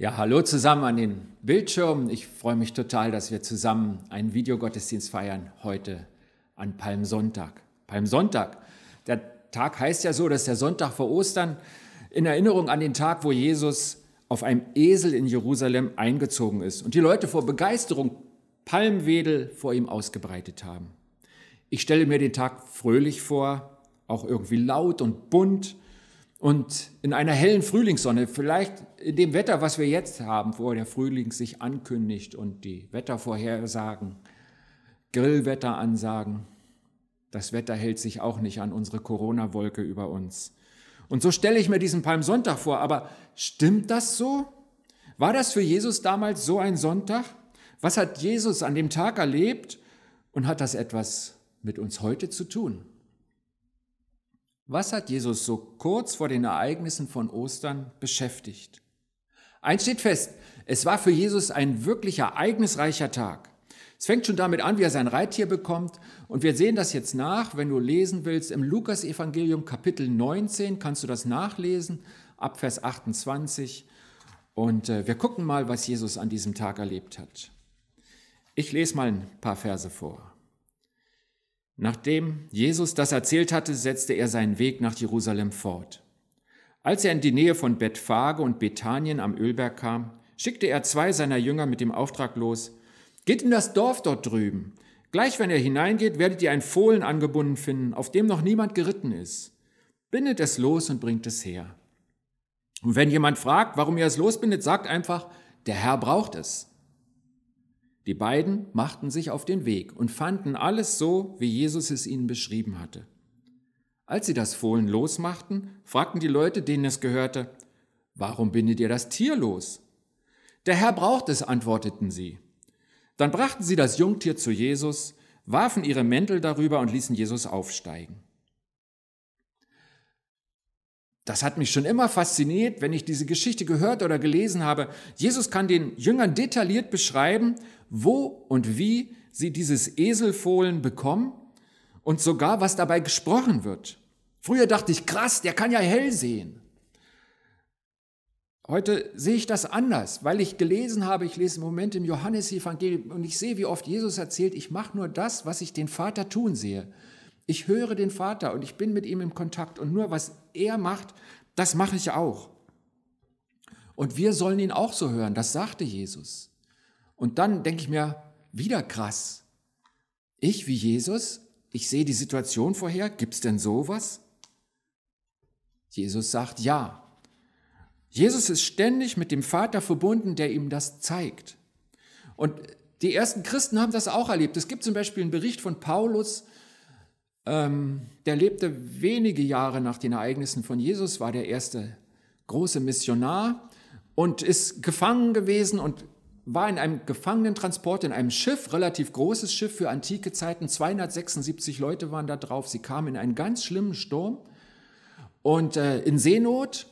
Ja, hallo zusammen an den Bildschirmen. Ich freue mich total, dass wir zusammen einen Videogottesdienst feiern heute an Palmsonntag. Palmsonntag, der Tag heißt ja so, dass der Sonntag vor Ostern in Erinnerung an den Tag, wo Jesus auf einem Esel in Jerusalem eingezogen ist und die Leute vor Begeisterung Palmwedel vor ihm ausgebreitet haben. Ich stelle mir den Tag fröhlich vor, auch irgendwie laut und bunt und in einer hellen Frühlingssonne, vielleicht in dem Wetter, was wir jetzt haben, wo der Frühling sich ankündigt und die Wettervorhersagen, Grillwetteransagen, das Wetter hält sich auch nicht an unsere Corona-Wolke über uns. Und so stelle ich mir diesen Palmsonntag vor. Aber stimmt das so? War das für Jesus damals so ein Sonntag? Was hat Jesus an dem Tag erlebt und hat das etwas mit uns heute zu tun? Was hat Jesus so kurz vor den Ereignissen von Ostern beschäftigt? Eins steht fest, es war für Jesus ein wirklich ereignisreicher Tag. Es fängt schon damit an, wie er sein Reittier bekommt. Und wir sehen das jetzt nach, wenn du lesen willst, im Lukas-Evangelium Kapitel 19 kannst du das nachlesen, ab Vers 28. Und äh, wir gucken mal, was Jesus an diesem Tag erlebt hat. Ich lese mal ein paar Verse vor. Nachdem Jesus das erzählt hatte, setzte er seinen Weg nach Jerusalem fort. Als er in die Nähe von Bethphage und Bethanien am Ölberg kam, schickte er zwei seiner Jünger mit dem Auftrag los, geht in das Dorf dort drüben. Gleich wenn er hineingeht, werdet ihr ein Fohlen angebunden finden, auf dem noch niemand geritten ist. Bindet es los und bringt es her. Und wenn jemand fragt, warum ihr es losbindet, sagt einfach, der Herr braucht es. Die beiden machten sich auf den Weg und fanden alles so, wie Jesus es ihnen beschrieben hatte. Als sie das Fohlen losmachten, fragten die Leute, denen es gehörte, Warum bindet ihr das Tier los? Der Herr braucht es, antworteten sie. Dann brachten sie das Jungtier zu Jesus, warfen ihre Mäntel darüber und ließen Jesus aufsteigen. Das hat mich schon immer fasziniert, wenn ich diese Geschichte gehört oder gelesen habe. Jesus kann den Jüngern detailliert beschreiben, wo und wie sie dieses Eselfohlen bekommen und sogar, was dabei gesprochen wird. Früher dachte ich, krass, der kann ja hell sehen. Heute sehe ich das anders, weil ich gelesen habe, ich lese im Moment im Johannesevangelium und ich sehe, wie oft Jesus erzählt, ich mache nur das, was ich den Vater tun sehe. Ich höre den Vater und ich bin mit ihm im Kontakt und nur was er macht, das mache ich auch. Und wir sollen ihn auch so hören, das sagte Jesus. Und dann denke ich mir, wieder krass. Ich wie Jesus, ich sehe die Situation vorher, gibt es denn sowas? Jesus sagt ja. Jesus ist ständig mit dem Vater verbunden, der ihm das zeigt. Und die ersten Christen haben das auch erlebt. Es gibt zum Beispiel einen Bericht von Paulus, ähm, der lebte wenige Jahre nach den Ereignissen von Jesus, war der erste große Missionar und ist gefangen gewesen und war in einem Gefangenentransport in einem Schiff, relativ großes Schiff für antike Zeiten. 276 Leute waren da drauf. Sie kamen in einen ganz schlimmen Sturm und äh, in Seenot.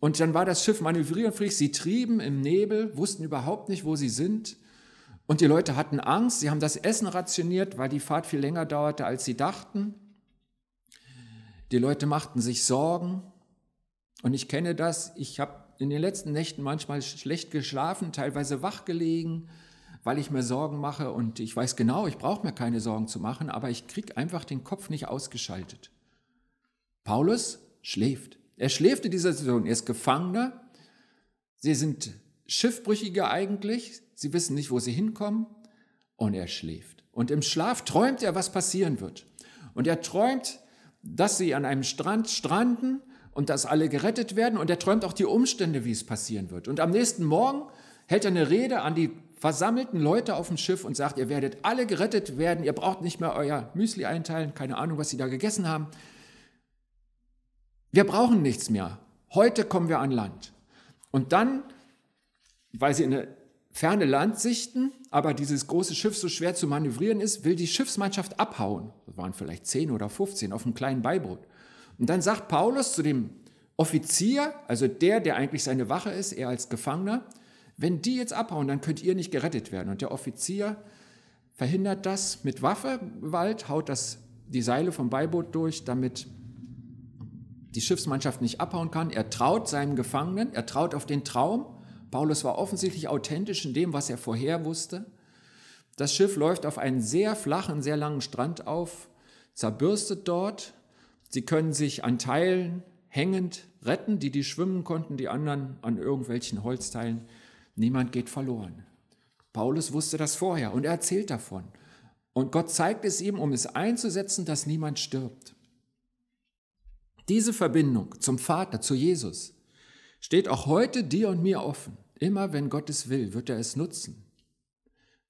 Und dann war das Schiff manövrierunfähig. Sie trieben im Nebel, wussten überhaupt nicht, wo sie sind. Und die Leute hatten Angst, sie haben das Essen rationiert, weil die Fahrt viel länger dauerte, als sie dachten. Die Leute machten sich Sorgen. Und ich kenne das, ich habe in den letzten Nächten manchmal schlecht geschlafen, teilweise wach gelegen, weil ich mir Sorgen mache. Und ich weiß genau, ich brauche mir keine Sorgen zu machen, aber ich kriege einfach den Kopf nicht ausgeschaltet. Paulus schläft. Er schläft in dieser Situation. Er ist Gefangener. Sie sind Schiffbrüchige eigentlich. Sie wissen nicht, wo sie hinkommen und er schläft. Und im Schlaf träumt er, was passieren wird. Und er träumt, dass sie an einem Strand stranden und dass alle gerettet werden. Und er träumt auch die Umstände, wie es passieren wird. Und am nächsten Morgen hält er eine Rede an die versammelten Leute auf dem Schiff und sagt, ihr werdet alle gerettet werden, ihr braucht nicht mehr euer Müsli einteilen, keine Ahnung, was sie da gegessen haben. Wir brauchen nichts mehr. Heute kommen wir an Land. Und dann, weil sie in eine ferne Landsichten, aber dieses große Schiff so schwer zu manövrieren ist, will die Schiffsmannschaft abhauen. Das waren vielleicht 10 oder 15 auf einem kleinen Beiboot. Und dann sagt Paulus zu dem Offizier, also der, der eigentlich seine Wache ist, er als Gefangener, wenn die jetzt abhauen, dann könnt ihr nicht gerettet werden. Und der Offizier verhindert das mit Waffe, Wald, haut das, die Seile vom Beiboot durch, damit die Schiffsmannschaft nicht abhauen kann. Er traut seinem Gefangenen, er traut auf den Traum, Paulus war offensichtlich authentisch in dem, was er vorher wusste. Das Schiff läuft auf einen sehr flachen, sehr langen Strand auf, zerbürstet dort. Sie können sich an Teilen hängend retten, die die schwimmen konnten, die anderen an irgendwelchen Holzteilen. Niemand geht verloren. Paulus wusste das vorher und er erzählt davon. Und Gott zeigt es ihm, um es einzusetzen, dass niemand stirbt. Diese Verbindung zum Vater, zu Jesus, steht auch heute dir und mir offen. Immer wenn Gott es will, wird er es nutzen,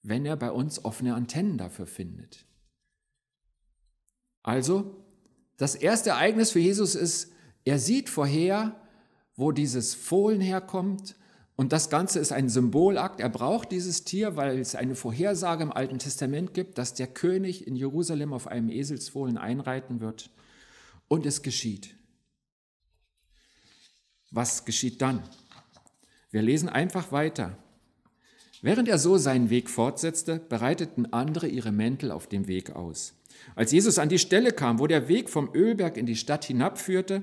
wenn er bei uns offene Antennen dafür findet. Also, das erste Ereignis für Jesus ist, er sieht vorher, wo dieses Fohlen herkommt, und das Ganze ist ein Symbolakt. Er braucht dieses Tier, weil es eine Vorhersage im Alten Testament gibt, dass der König in Jerusalem auf einem Eselsfohlen einreiten wird. Und es geschieht. Was geschieht dann? Wir lesen einfach weiter. Während er so seinen Weg fortsetzte, bereiteten andere ihre Mäntel auf dem Weg aus. Als Jesus an die Stelle kam, wo der Weg vom Ölberg in die Stadt hinabführte,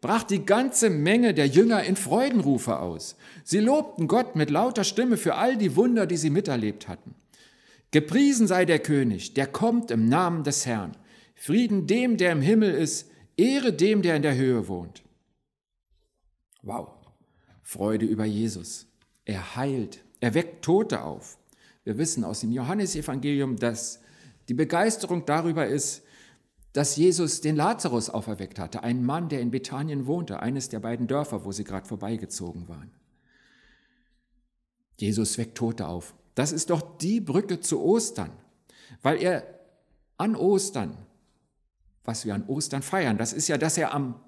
brach die ganze Menge der Jünger in Freudenrufe aus. Sie lobten Gott mit lauter Stimme für all die Wunder, die sie miterlebt hatten. Gepriesen sei der König, der kommt im Namen des Herrn. Frieden dem, der im Himmel ist, Ehre dem, der in der Höhe wohnt. Wow, Freude über Jesus. Er heilt, er weckt Tote auf. Wir wissen aus dem Johannesevangelium, dass die Begeisterung darüber ist, dass Jesus den Lazarus auferweckt hatte, einen Mann, der in Bethanien wohnte, eines der beiden Dörfer, wo sie gerade vorbeigezogen waren. Jesus weckt Tote auf. Das ist doch die Brücke zu Ostern, weil er an Ostern, was wir an Ostern feiern, das ist ja, dass er am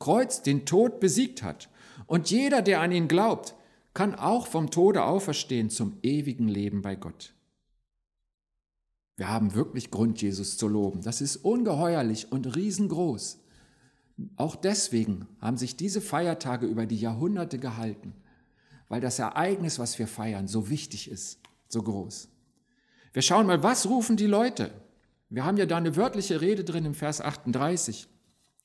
Kreuz den Tod besiegt hat. Und jeder, der an ihn glaubt, kann auch vom Tode auferstehen zum ewigen Leben bei Gott. Wir haben wirklich Grund, Jesus zu loben. Das ist ungeheuerlich und riesengroß. Auch deswegen haben sich diese Feiertage über die Jahrhunderte gehalten, weil das Ereignis, was wir feiern, so wichtig ist, so groß. Wir schauen mal, was rufen die Leute? Wir haben ja da eine wörtliche Rede drin im Vers 38.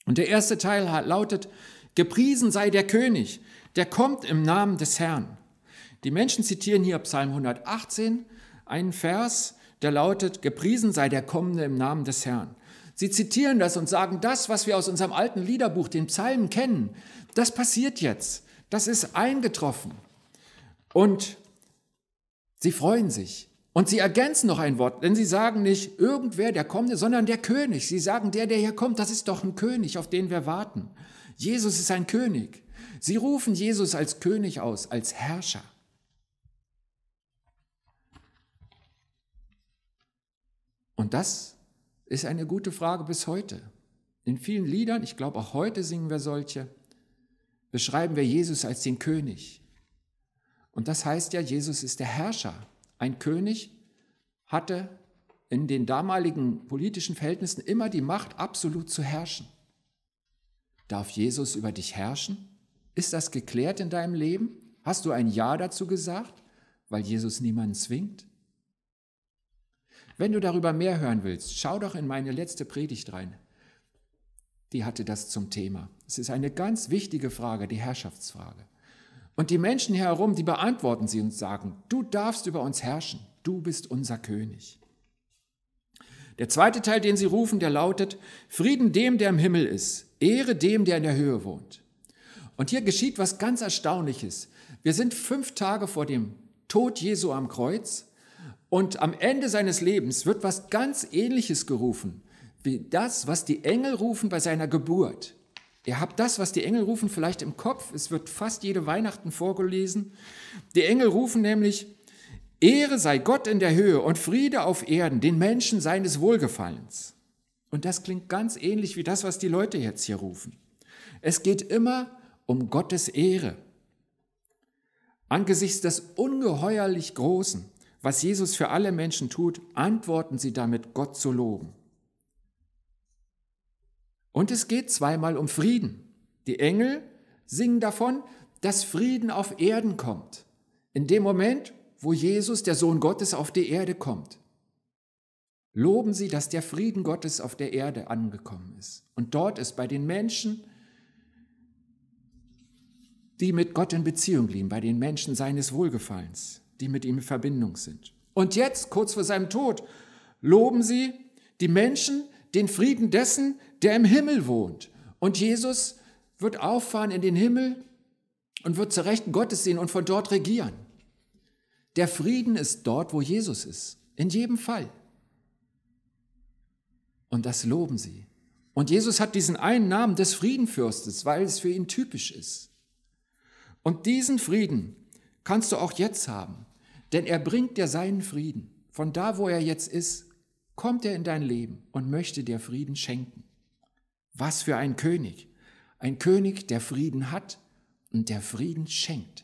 Und der erste Teil lautet, Gepriesen sei der König, der kommt im Namen des Herrn. Die Menschen zitieren hier Psalm 118, einen Vers, der lautet, Gepriesen sei der Kommende im Namen des Herrn. Sie zitieren das und sagen, das, was wir aus unserem alten Liederbuch, den Psalmen kennen, das passiert jetzt. Das ist eingetroffen. Und sie freuen sich. Und sie ergänzen noch ein Wort, denn sie sagen nicht irgendwer, der Kommende, sondern der König. Sie sagen, der, der hier kommt, das ist doch ein König, auf den wir warten. Jesus ist ein König. Sie rufen Jesus als König aus, als Herrscher. Und das ist eine gute Frage bis heute. In vielen Liedern, ich glaube auch heute singen wir solche, beschreiben wir Jesus als den König. Und das heißt ja, Jesus ist der Herrscher. Ein König hatte in den damaligen politischen Verhältnissen immer die Macht, absolut zu herrschen. Darf Jesus über dich herrschen? Ist das geklärt in deinem Leben? Hast du ein Ja dazu gesagt, weil Jesus niemanden zwingt? Wenn du darüber mehr hören willst, schau doch in meine letzte Predigt rein. Die hatte das zum Thema. Es ist eine ganz wichtige Frage, die Herrschaftsfrage. Und die Menschen herum, die beantworten sie und sagen, du darfst über uns herrschen, du bist unser König. Der zweite Teil, den sie rufen, der lautet, Frieden dem, der im Himmel ist, Ehre dem, der in der Höhe wohnt. Und hier geschieht was ganz Erstaunliches. Wir sind fünf Tage vor dem Tod Jesu am Kreuz und am Ende seines Lebens wird was ganz Ähnliches gerufen, wie das, was die Engel rufen bei seiner Geburt. Ihr habt das, was die Engel rufen, vielleicht im Kopf. Es wird fast jede Weihnachten vorgelesen. Die Engel rufen nämlich, Ehre sei Gott in der Höhe und Friede auf Erden, den Menschen seines Wohlgefallens. Und das klingt ganz ähnlich wie das, was die Leute jetzt hier rufen. Es geht immer um Gottes Ehre. Angesichts des ungeheuerlich Großen, was Jesus für alle Menschen tut, antworten sie damit, Gott zu loben. Und es geht zweimal um Frieden. Die Engel singen davon, dass Frieden auf Erden kommt. In dem Moment, wo Jesus, der Sohn Gottes, auf die Erde kommt. Loben Sie, dass der Frieden Gottes auf der Erde angekommen ist. Und dort ist bei den Menschen die mit Gott in Beziehung liegen, bei den Menschen seines Wohlgefallens, die mit ihm in Verbindung sind. Und jetzt, kurz vor seinem Tod, loben sie die Menschen den Frieden dessen, der im Himmel wohnt. Und Jesus wird auffahren in den Himmel und wird zur Rechten Gottes sehen und von dort regieren. Der Frieden ist dort, wo Jesus ist. In jedem Fall. Und das loben sie. Und Jesus hat diesen einen Namen des Friedenfürstes, weil es für ihn typisch ist. Und diesen Frieden kannst du auch jetzt haben, denn er bringt dir seinen Frieden. Von da, wo er jetzt ist, kommt er in dein Leben und möchte dir Frieden schenken. Was für ein König. Ein König, der Frieden hat und der Frieden schenkt.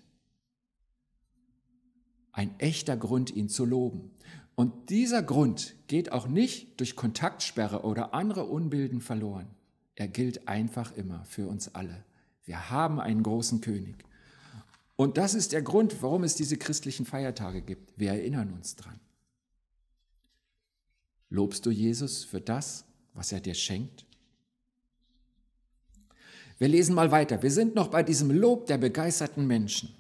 Ein echter Grund, ihn zu loben. Und dieser Grund geht auch nicht durch Kontaktsperre oder andere Unbilden verloren. Er gilt einfach immer für uns alle. Wir haben einen großen König. Und das ist der Grund, warum es diese christlichen Feiertage gibt. Wir erinnern uns dran. Lobst du Jesus für das, was er dir schenkt? Wir lesen mal weiter. Wir sind noch bei diesem Lob der begeisterten Menschen.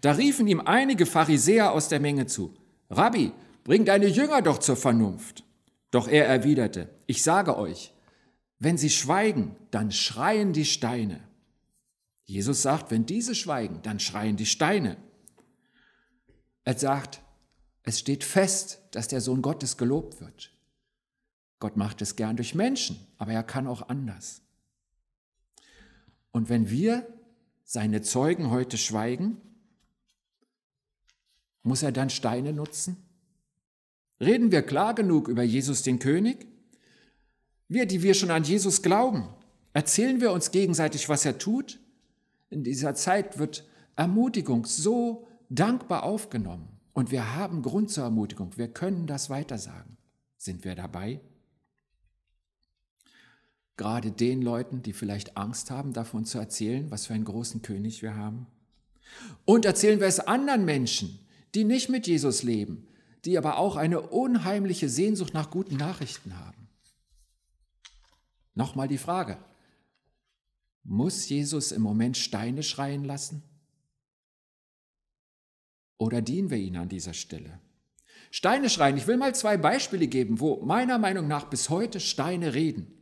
Da riefen ihm einige Pharisäer aus der Menge zu. Rabbi, bring deine Jünger doch zur Vernunft. Doch er erwiderte, ich sage euch, wenn sie schweigen, dann schreien die Steine. Jesus sagt, wenn diese schweigen, dann schreien die Steine. Er sagt, es steht fest, dass der Sohn Gottes gelobt wird. Gott macht es gern durch Menschen, aber er kann auch anders. Und wenn wir, seine Zeugen, heute schweigen, muss er dann Steine nutzen? Reden wir klar genug über Jesus den König? Wir, die wir schon an Jesus glauben, erzählen wir uns gegenseitig, was er tut? In dieser Zeit wird Ermutigung so dankbar aufgenommen und wir haben Grund zur Ermutigung. Wir können das weitersagen. Sind wir dabei? gerade den Leuten, die vielleicht Angst haben, davon zu erzählen, was für einen großen König wir haben? Und erzählen wir es anderen Menschen, die nicht mit Jesus leben, die aber auch eine unheimliche Sehnsucht nach guten Nachrichten haben? Nochmal die Frage, muss Jesus im Moment Steine schreien lassen? Oder dienen wir ihnen an dieser Stelle? Steine schreien, ich will mal zwei Beispiele geben, wo meiner Meinung nach bis heute Steine reden.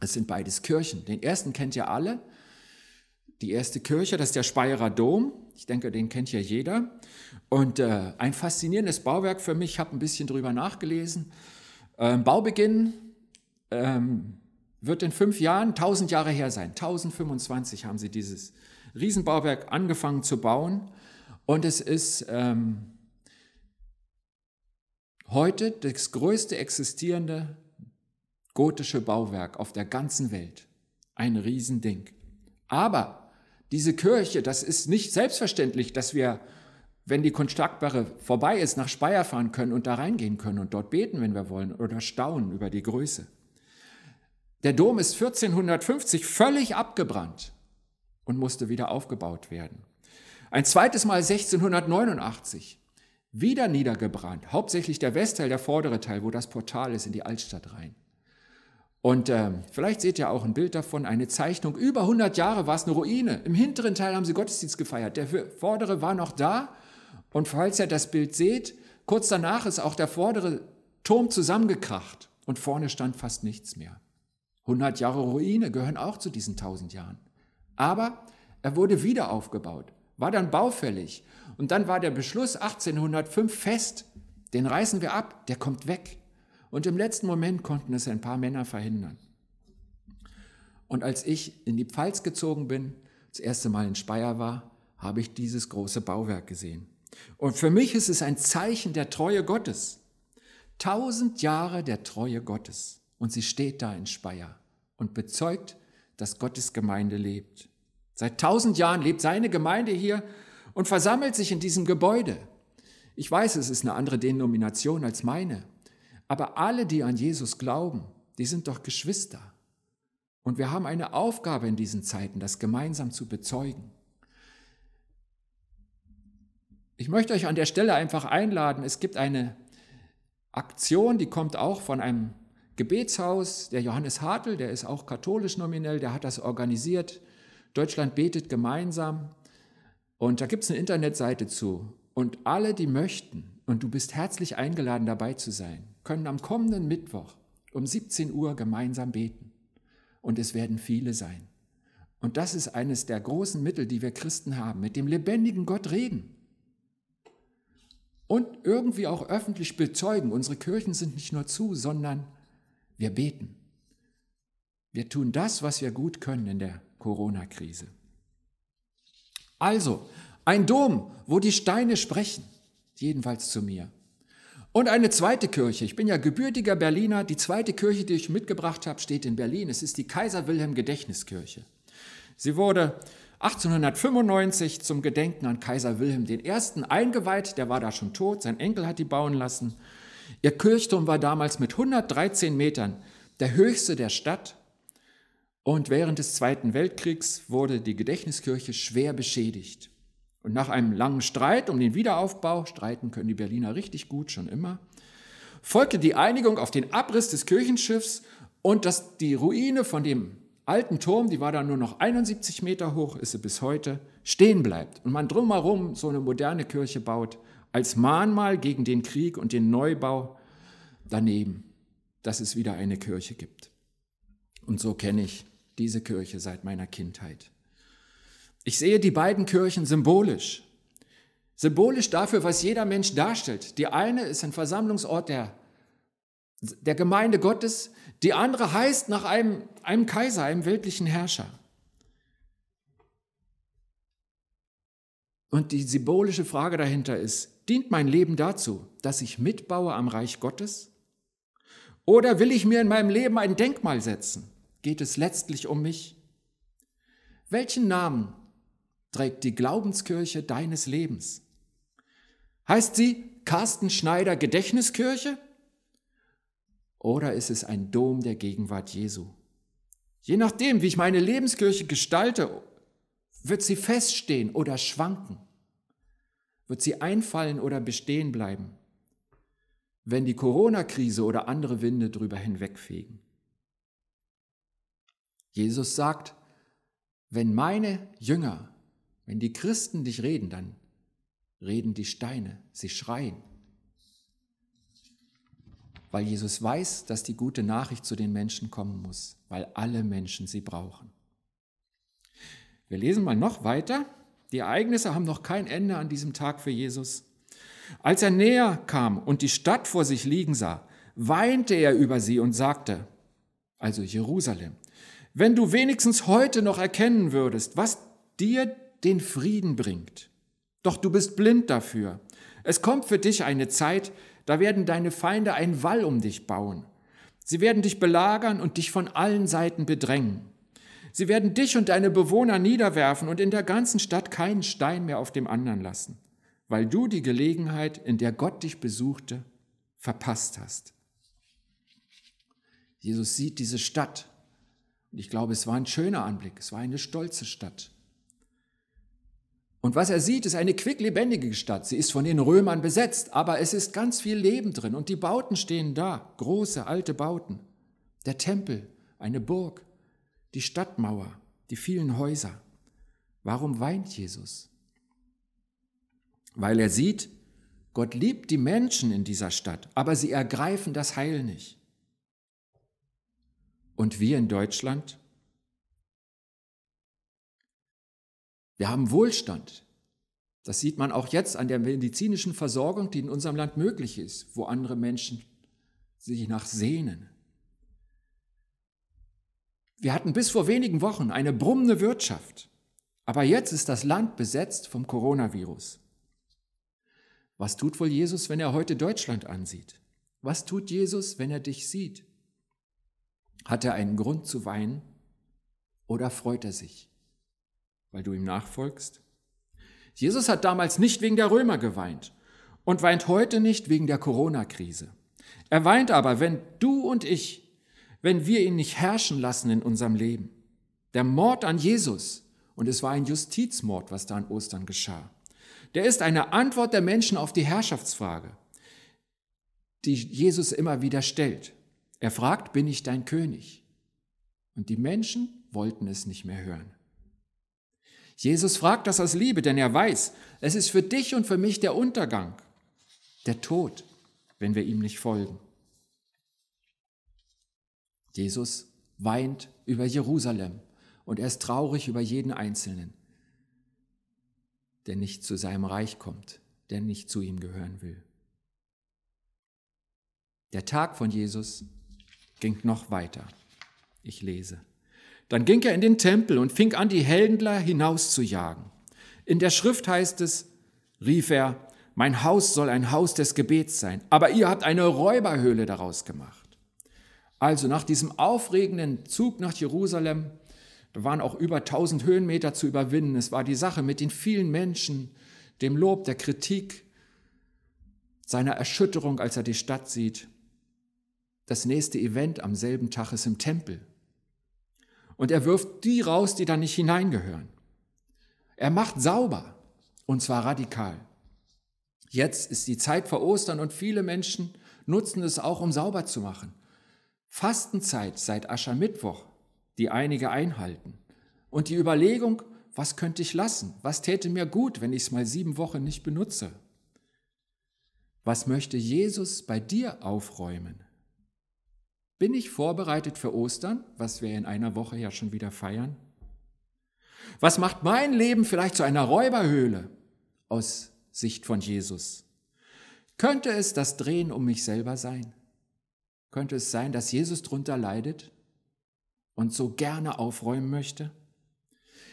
Es sind beides Kirchen. Den ersten kennt ihr alle. Die erste Kirche, das ist der Speyerer Dom. Ich denke, den kennt ja jeder. Und äh, ein faszinierendes Bauwerk für mich, ich habe ein bisschen drüber nachgelesen. Ähm, Baubeginn ähm, wird in fünf Jahren 1000 Jahre her sein. 1025 haben sie dieses Riesenbauwerk angefangen zu bauen. Und es ist ähm, heute das größte existierende gotische Bauwerk auf der ganzen Welt. Ein Riesending. Aber diese Kirche, das ist nicht selbstverständlich, dass wir, wenn die Kontaktbarre vorbei ist, nach Speyer fahren können und da reingehen können und dort beten, wenn wir wollen, oder staunen über die Größe. Der Dom ist 1450 völlig abgebrannt und musste wieder aufgebaut werden. Ein zweites Mal 1689 wieder niedergebrannt, hauptsächlich der Westteil, der vordere Teil, wo das Portal ist in die Altstadt rein. Und äh, vielleicht seht ihr auch ein Bild davon, eine Zeichnung. Über 100 Jahre war es eine Ruine. Im hinteren Teil haben sie Gottesdienst gefeiert. Der vordere war noch da. Und falls ihr das Bild seht, kurz danach ist auch der vordere Turm zusammengekracht. Und vorne stand fast nichts mehr. 100 Jahre Ruine gehören auch zu diesen 1000 Jahren. Aber er wurde wieder aufgebaut, war dann baufällig. Und dann war der Beschluss 1805 fest, den reißen wir ab, der kommt weg. Und im letzten Moment konnten es ein paar Männer verhindern. Und als ich in die Pfalz gezogen bin, das erste Mal in Speyer war, habe ich dieses große Bauwerk gesehen. Und für mich ist es ein Zeichen der Treue Gottes. Tausend Jahre der Treue Gottes. Und sie steht da in Speyer und bezeugt, dass Gottes Gemeinde lebt. Seit tausend Jahren lebt seine Gemeinde hier und versammelt sich in diesem Gebäude. Ich weiß, es ist eine andere Denomination als meine, aber alle, die an Jesus glauben, die sind doch Geschwister. Und wir haben eine Aufgabe in diesen Zeiten, das gemeinsam zu bezeugen. Ich möchte euch an der Stelle einfach einladen, es gibt eine Aktion, die kommt auch von einem Gebetshaus, der Johannes Hartl, der ist auch katholisch nominell, der hat das organisiert. Deutschland betet gemeinsam. Und da gibt es eine Internetseite zu. Und alle, die möchten, und du bist herzlich eingeladen, dabei zu sein, können am kommenden Mittwoch um 17 Uhr gemeinsam beten. Und es werden viele sein. Und das ist eines der großen Mittel, die wir Christen haben, mit dem lebendigen Gott reden. Und irgendwie auch öffentlich bezeugen, unsere Kirchen sind nicht nur zu, sondern wir beten. Wir tun das, was wir gut können in der Corona-Krise. Also, ein Dom, wo die Steine sprechen, jedenfalls zu mir. Und eine zweite Kirche. Ich bin ja gebürtiger Berliner. Die zweite Kirche, die ich mitgebracht habe, steht in Berlin. Es ist die Kaiser Wilhelm Gedächtniskirche. Sie wurde 1895 zum Gedenken an Kaiser Wilhelm I. eingeweiht. Der war da schon tot. Sein Enkel hat die bauen lassen. Ihr Kirchturm war damals mit 113 Metern der höchste der Stadt. Und während des Zweiten Weltkriegs wurde die Gedächtniskirche schwer beschädigt. Und nach einem langen Streit um den Wiederaufbau, streiten können die Berliner richtig gut schon immer, folgte die Einigung auf den Abriss des Kirchenschiffs und dass die Ruine von dem alten Turm, die war dann nur noch 71 Meter hoch, ist sie bis heute, stehen bleibt. Und man drumherum so eine moderne Kirche baut, als Mahnmal gegen den Krieg und den Neubau daneben, dass es wieder eine Kirche gibt. Und so kenne ich diese Kirche seit meiner Kindheit. Ich sehe die beiden Kirchen symbolisch. Symbolisch dafür, was jeder Mensch darstellt. Die eine ist ein Versammlungsort der, der Gemeinde Gottes, die andere heißt nach einem, einem Kaiser, einem weltlichen Herrscher. Und die symbolische Frage dahinter ist, dient mein Leben dazu, dass ich mitbaue am Reich Gottes? Oder will ich mir in meinem Leben ein Denkmal setzen? geht es letztlich um mich. Welchen Namen trägt die Glaubenskirche deines Lebens? Heißt sie Carsten Schneider Gedächtniskirche? Oder ist es ein Dom der Gegenwart Jesu? Je nachdem, wie ich meine Lebenskirche gestalte, wird sie feststehen oder schwanken. Wird sie einfallen oder bestehen bleiben, wenn die Corona-Krise oder andere Winde drüber hinwegfegen? Jesus sagt, wenn meine Jünger, wenn die Christen dich reden, dann reden die Steine, sie schreien. Weil Jesus weiß, dass die gute Nachricht zu den Menschen kommen muss, weil alle Menschen sie brauchen. Wir lesen mal noch weiter. Die Ereignisse haben noch kein Ende an diesem Tag für Jesus. Als er näher kam und die Stadt vor sich liegen sah, weinte er über sie und sagte, also Jerusalem, wenn du wenigstens heute noch erkennen würdest, was dir den Frieden bringt. Doch du bist blind dafür. Es kommt für dich eine Zeit, da werden deine Feinde einen Wall um dich bauen. Sie werden dich belagern und dich von allen Seiten bedrängen. Sie werden dich und deine Bewohner niederwerfen und in der ganzen Stadt keinen Stein mehr auf dem anderen lassen, weil du die Gelegenheit, in der Gott dich besuchte, verpasst hast. Jesus sieht diese Stadt und ich glaube, es war ein schöner Anblick, es war eine stolze Stadt. Und was er sieht, ist eine quicklebendige Stadt. Sie ist von den Römern besetzt, aber es ist ganz viel Leben drin und die Bauten stehen da, große alte Bauten. Der Tempel, eine Burg, die Stadtmauer, die vielen Häuser. Warum weint Jesus? Weil er sieht, Gott liebt die Menschen in dieser Stadt, aber sie ergreifen das Heil nicht. Und wir in Deutschland? Wir haben Wohlstand. Das sieht man auch jetzt an der medizinischen Versorgung, die in unserem Land möglich ist, wo andere Menschen sich nach sehnen. Wir hatten bis vor wenigen Wochen eine brummende Wirtschaft, aber jetzt ist das Land besetzt vom Coronavirus. Was tut wohl Jesus, wenn er heute Deutschland ansieht? Was tut Jesus, wenn er dich sieht? Hat er einen Grund zu weinen oder freut er sich, weil du ihm nachfolgst? Jesus hat damals nicht wegen der Römer geweint und weint heute nicht wegen der Corona-Krise. Er weint aber, wenn du und ich, wenn wir ihn nicht herrschen lassen in unserem Leben. Der Mord an Jesus, und es war ein Justizmord, was da an Ostern geschah, der ist eine Antwort der Menschen auf die Herrschaftsfrage, die Jesus immer wieder stellt. Er fragt, bin ich dein König? Und die Menschen wollten es nicht mehr hören. Jesus fragt das aus Liebe, denn er weiß, es ist für dich und für mich der Untergang, der Tod, wenn wir ihm nicht folgen. Jesus weint über Jerusalem und er ist traurig über jeden Einzelnen, der nicht zu seinem Reich kommt, der nicht zu ihm gehören will. Der Tag von Jesus ging noch weiter. Ich lese. Dann ging er in den Tempel und fing an, die Händler hinauszujagen. In der Schrift heißt es, rief er, mein Haus soll ein Haus des Gebets sein, aber ihr habt eine Räuberhöhle daraus gemacht. Also nach diesem aufregenden Zug nach Jerusalem, da waren auch über 1000 Höhenmeter zu überwinden. Es war die Sache mit den vielen Menschen, dem Lob, der Kritik, seiner Erschütterung, als er die Stadt sieht. Das nächste Event am selben Tag ist im Tempel. Und er wirft die raus, die da nicht hineingehören. Er macht sauber, und zwar radikal. Jetzt ist die Zeit vor Ostern und viele Menschen nutzen es auch, um sauber zu machen. Fastenzeit seit Aschermittwoch, die einige einhalten. Und die Überlegung, was könnte ich lassen? Was täte mir gut, wenn ich es mal sieben Wochen nicht benutze? Was möchte Jesus bei dir aufräumen? Bin ich vorbereitet für Ostern, was wir in einer Woche ja schon wieder feiern? Was macht mein Leben vielleicht zu einer Räuberhöhle aus Sicht von Jesus? Könnte es das Drehen um mich selber sein? Könnte es sein, dass Jesus drunter leidet und so gerne aufräumen möchte?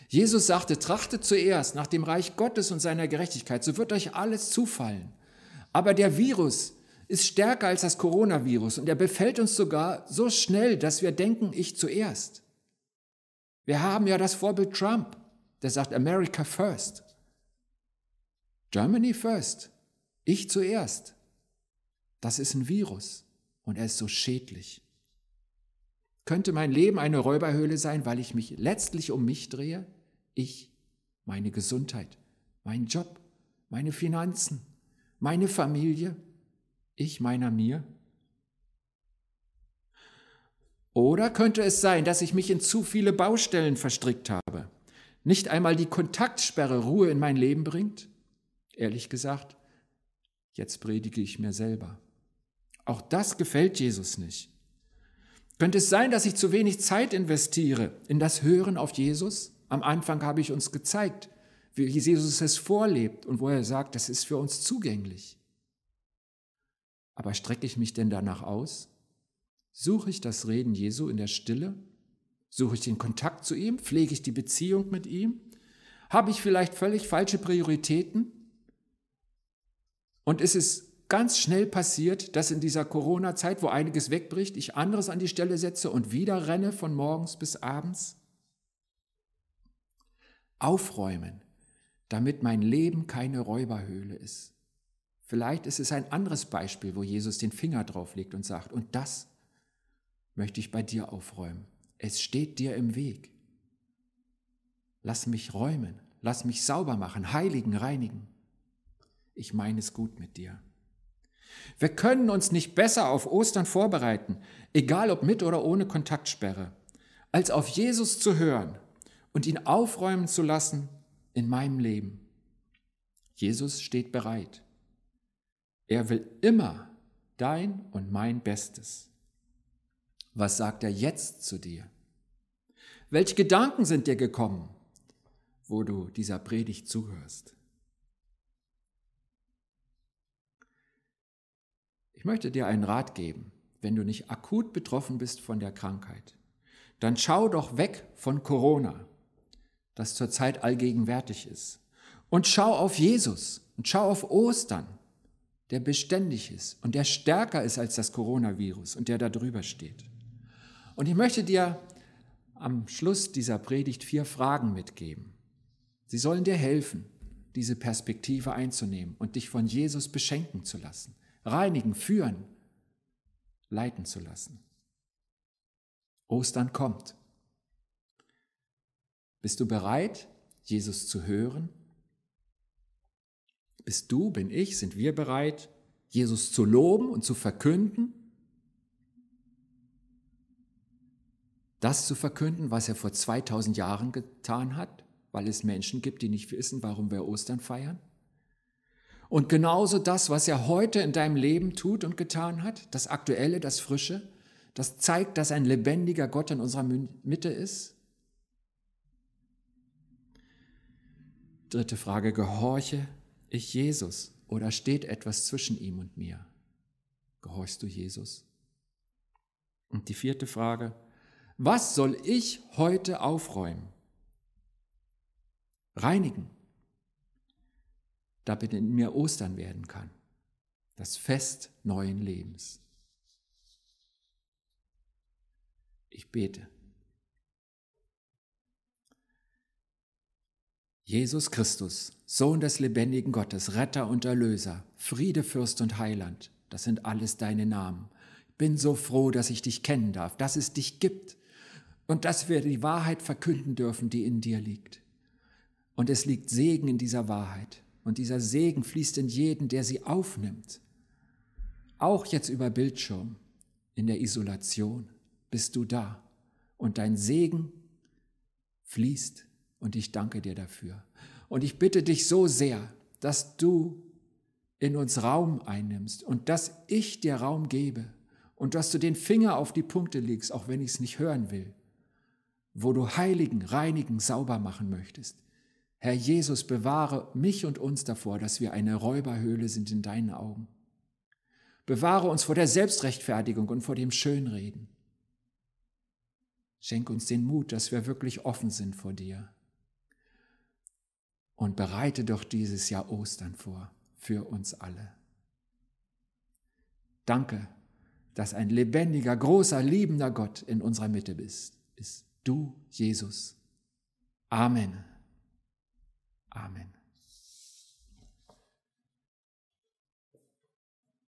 Jesus sagte, trachtet zuerst nach dem Reich Gottes und seiner Gerechtigkeit, so wird euch alles zufallen. Aber der Virus, ist stärker als das Coronavirus und er befällt uns sogar so schnell, dass wir denken, ich zuerst. Wir haben ja das Vorbild Trump, der sagt America first. Germany first. Ich zuerst. Das ist ein Virus und er ist so schädlich. Könnte mein Leben eine Räuberhöhle sein, weil ich mich letztlich um mich drehe? Ich, meine Gesundheit, mein Job, meine Finanzen, meine Familie, ich meiner mir? Oder könnte es sein, dass ich mich in zu viele Baustellen verstrickt habe? Nicht einmal die Kontaktsperre Ruhe in mein Leben bringt? Ehrlich gesagt, jetzt predige ich mir selber. Auch das gefällt Jesus nicht. Könnte es sein, dass ich zu wenig Zeit investiere in das Hören auf Jesus? Am Anfang habe ich uns gezeigt, wie Jesus es vorlebt und wo er sagt, das ist für uns zugänglich. Aber strecke ich mich denn danach aus? Suche ich das Reden Jesu in der Stille? Suche ich den Kontakt zu ihm? Pflege ich die Beziehung mit ihm? Habe ich vielleicht völlig falsche Prioritäten? Und ist es ganz schnell passiert, dass in dieser Corona-Zeit, wo einiges wegbricht, ich anderes an die Stelle setze und wieder renne von morgens bis abends? Aufräumen, damit mein Leben keine Räuberhöhle ist. Vielleicht ist es ein anderes Beispiel, wo Jesus den Finger drauf legt und sagt, und das möchte ich bei dir aufräumen. Es steht dir im Weg. Lass mich räumen, lass mich sauber machen, heiligen, reinigen. Ich meine es gut mit dir. Wir können uns nicht besser auf Ostern vorbereiten, egal ob mit oder ohne Kontaktsperre, als auf Jesus zu hören und ihn aufräumen zu lassen in meinem Leben. Jesus steht bereit. Er will immer dein und mein Bestes. Was sagt er jetzt zu dir? Welche Gedanken sind dir gekommen, wo du dieser Predigt zuhörst? Ich möchte dir einen Rat geben, wenn du nicht akut betroffen bist von der Krankheit. Dann schau doch weg von Corona, das zurzeit allgegenwärtig ist. Und schau auf Jesus und schau auf Ostern der beständig ist und der stärker ist als das Coronavirus und der da drüber steht. Und ich möchte dir am Schluss dieser Predigt vier Fragen mitgeben. Sie sollen dir helfen, diese Perspektive einzunehmen und dich von Jesus beschenken zu lassen, reinigen, führen, leiten zu lassen. Ostern kommt. Bist du bereit, Jesus zu hören bist du, bin ich, sind wir bereit, Jesus zu loben und zu verkünden? Das zu verkünden, was er vor 2000 Jahren getan hat, weil es Menschen gibt, die nicht wissen, warum wir Ostern feiern? Und genauso das, was er heute in deinem Leben tut und getan hat, das Aktuelle, das Frische, das zeigt, dass ein lebendiger Gott in unserer Mitte ist? Dritte Frage, gehorche ich Jesus oder steht etwas zwischen ihm und mir? Gehorchst du Jesus? Und die vierte Frage, was soll ich heute aufräumen? Reinigen, damit in mir Ostern werden kann, das Fest neuen Lebens. Ich bete. Jesus Christus, Sohn des lebendigen Gottes, Retter und Erlöser, Friedefürst und Heiland, das sind alles deine Namen. Ich bin so froh, dass ich dich kennen darf, dass es dich gibt und dass wir die Wahrheit verkünden dürfen, die in dir liegt. Und es liegt Segen in dieser Wahrheit. Und dieser Segen fließt in jeden, der sie aufnimmt. Auch jetzt über Bildschirm, in der Isolation, bist du da. Und dein Segen fließt. Und ich danke dir dafür. Und ich bitte dich so sehr, dass du in uns Raum einnimmst und dass ich dir Raum gebe und dass du den Finger auf die Punkte legst, auch wenn ich es nicht hören will, wo du heiligen, reinigen, sauber machen möchtest. Herr Jesus, bewahre mich und uns davor, dass wir eine Räuberhöhle sind in deinen Augen. Bewahre uns vor der Selbstrechtfertigung und vor dem Schönreden. Schenk uns den Mut, dass wir wirklich offen sind vor dir. Und bereite doch dieses Jahr Ostern vor für uns alle. Danke, dass ein lebendiger, großer, liebender Gott in unserer Mitte bist. Ist du, Jesus. Amen. Amen.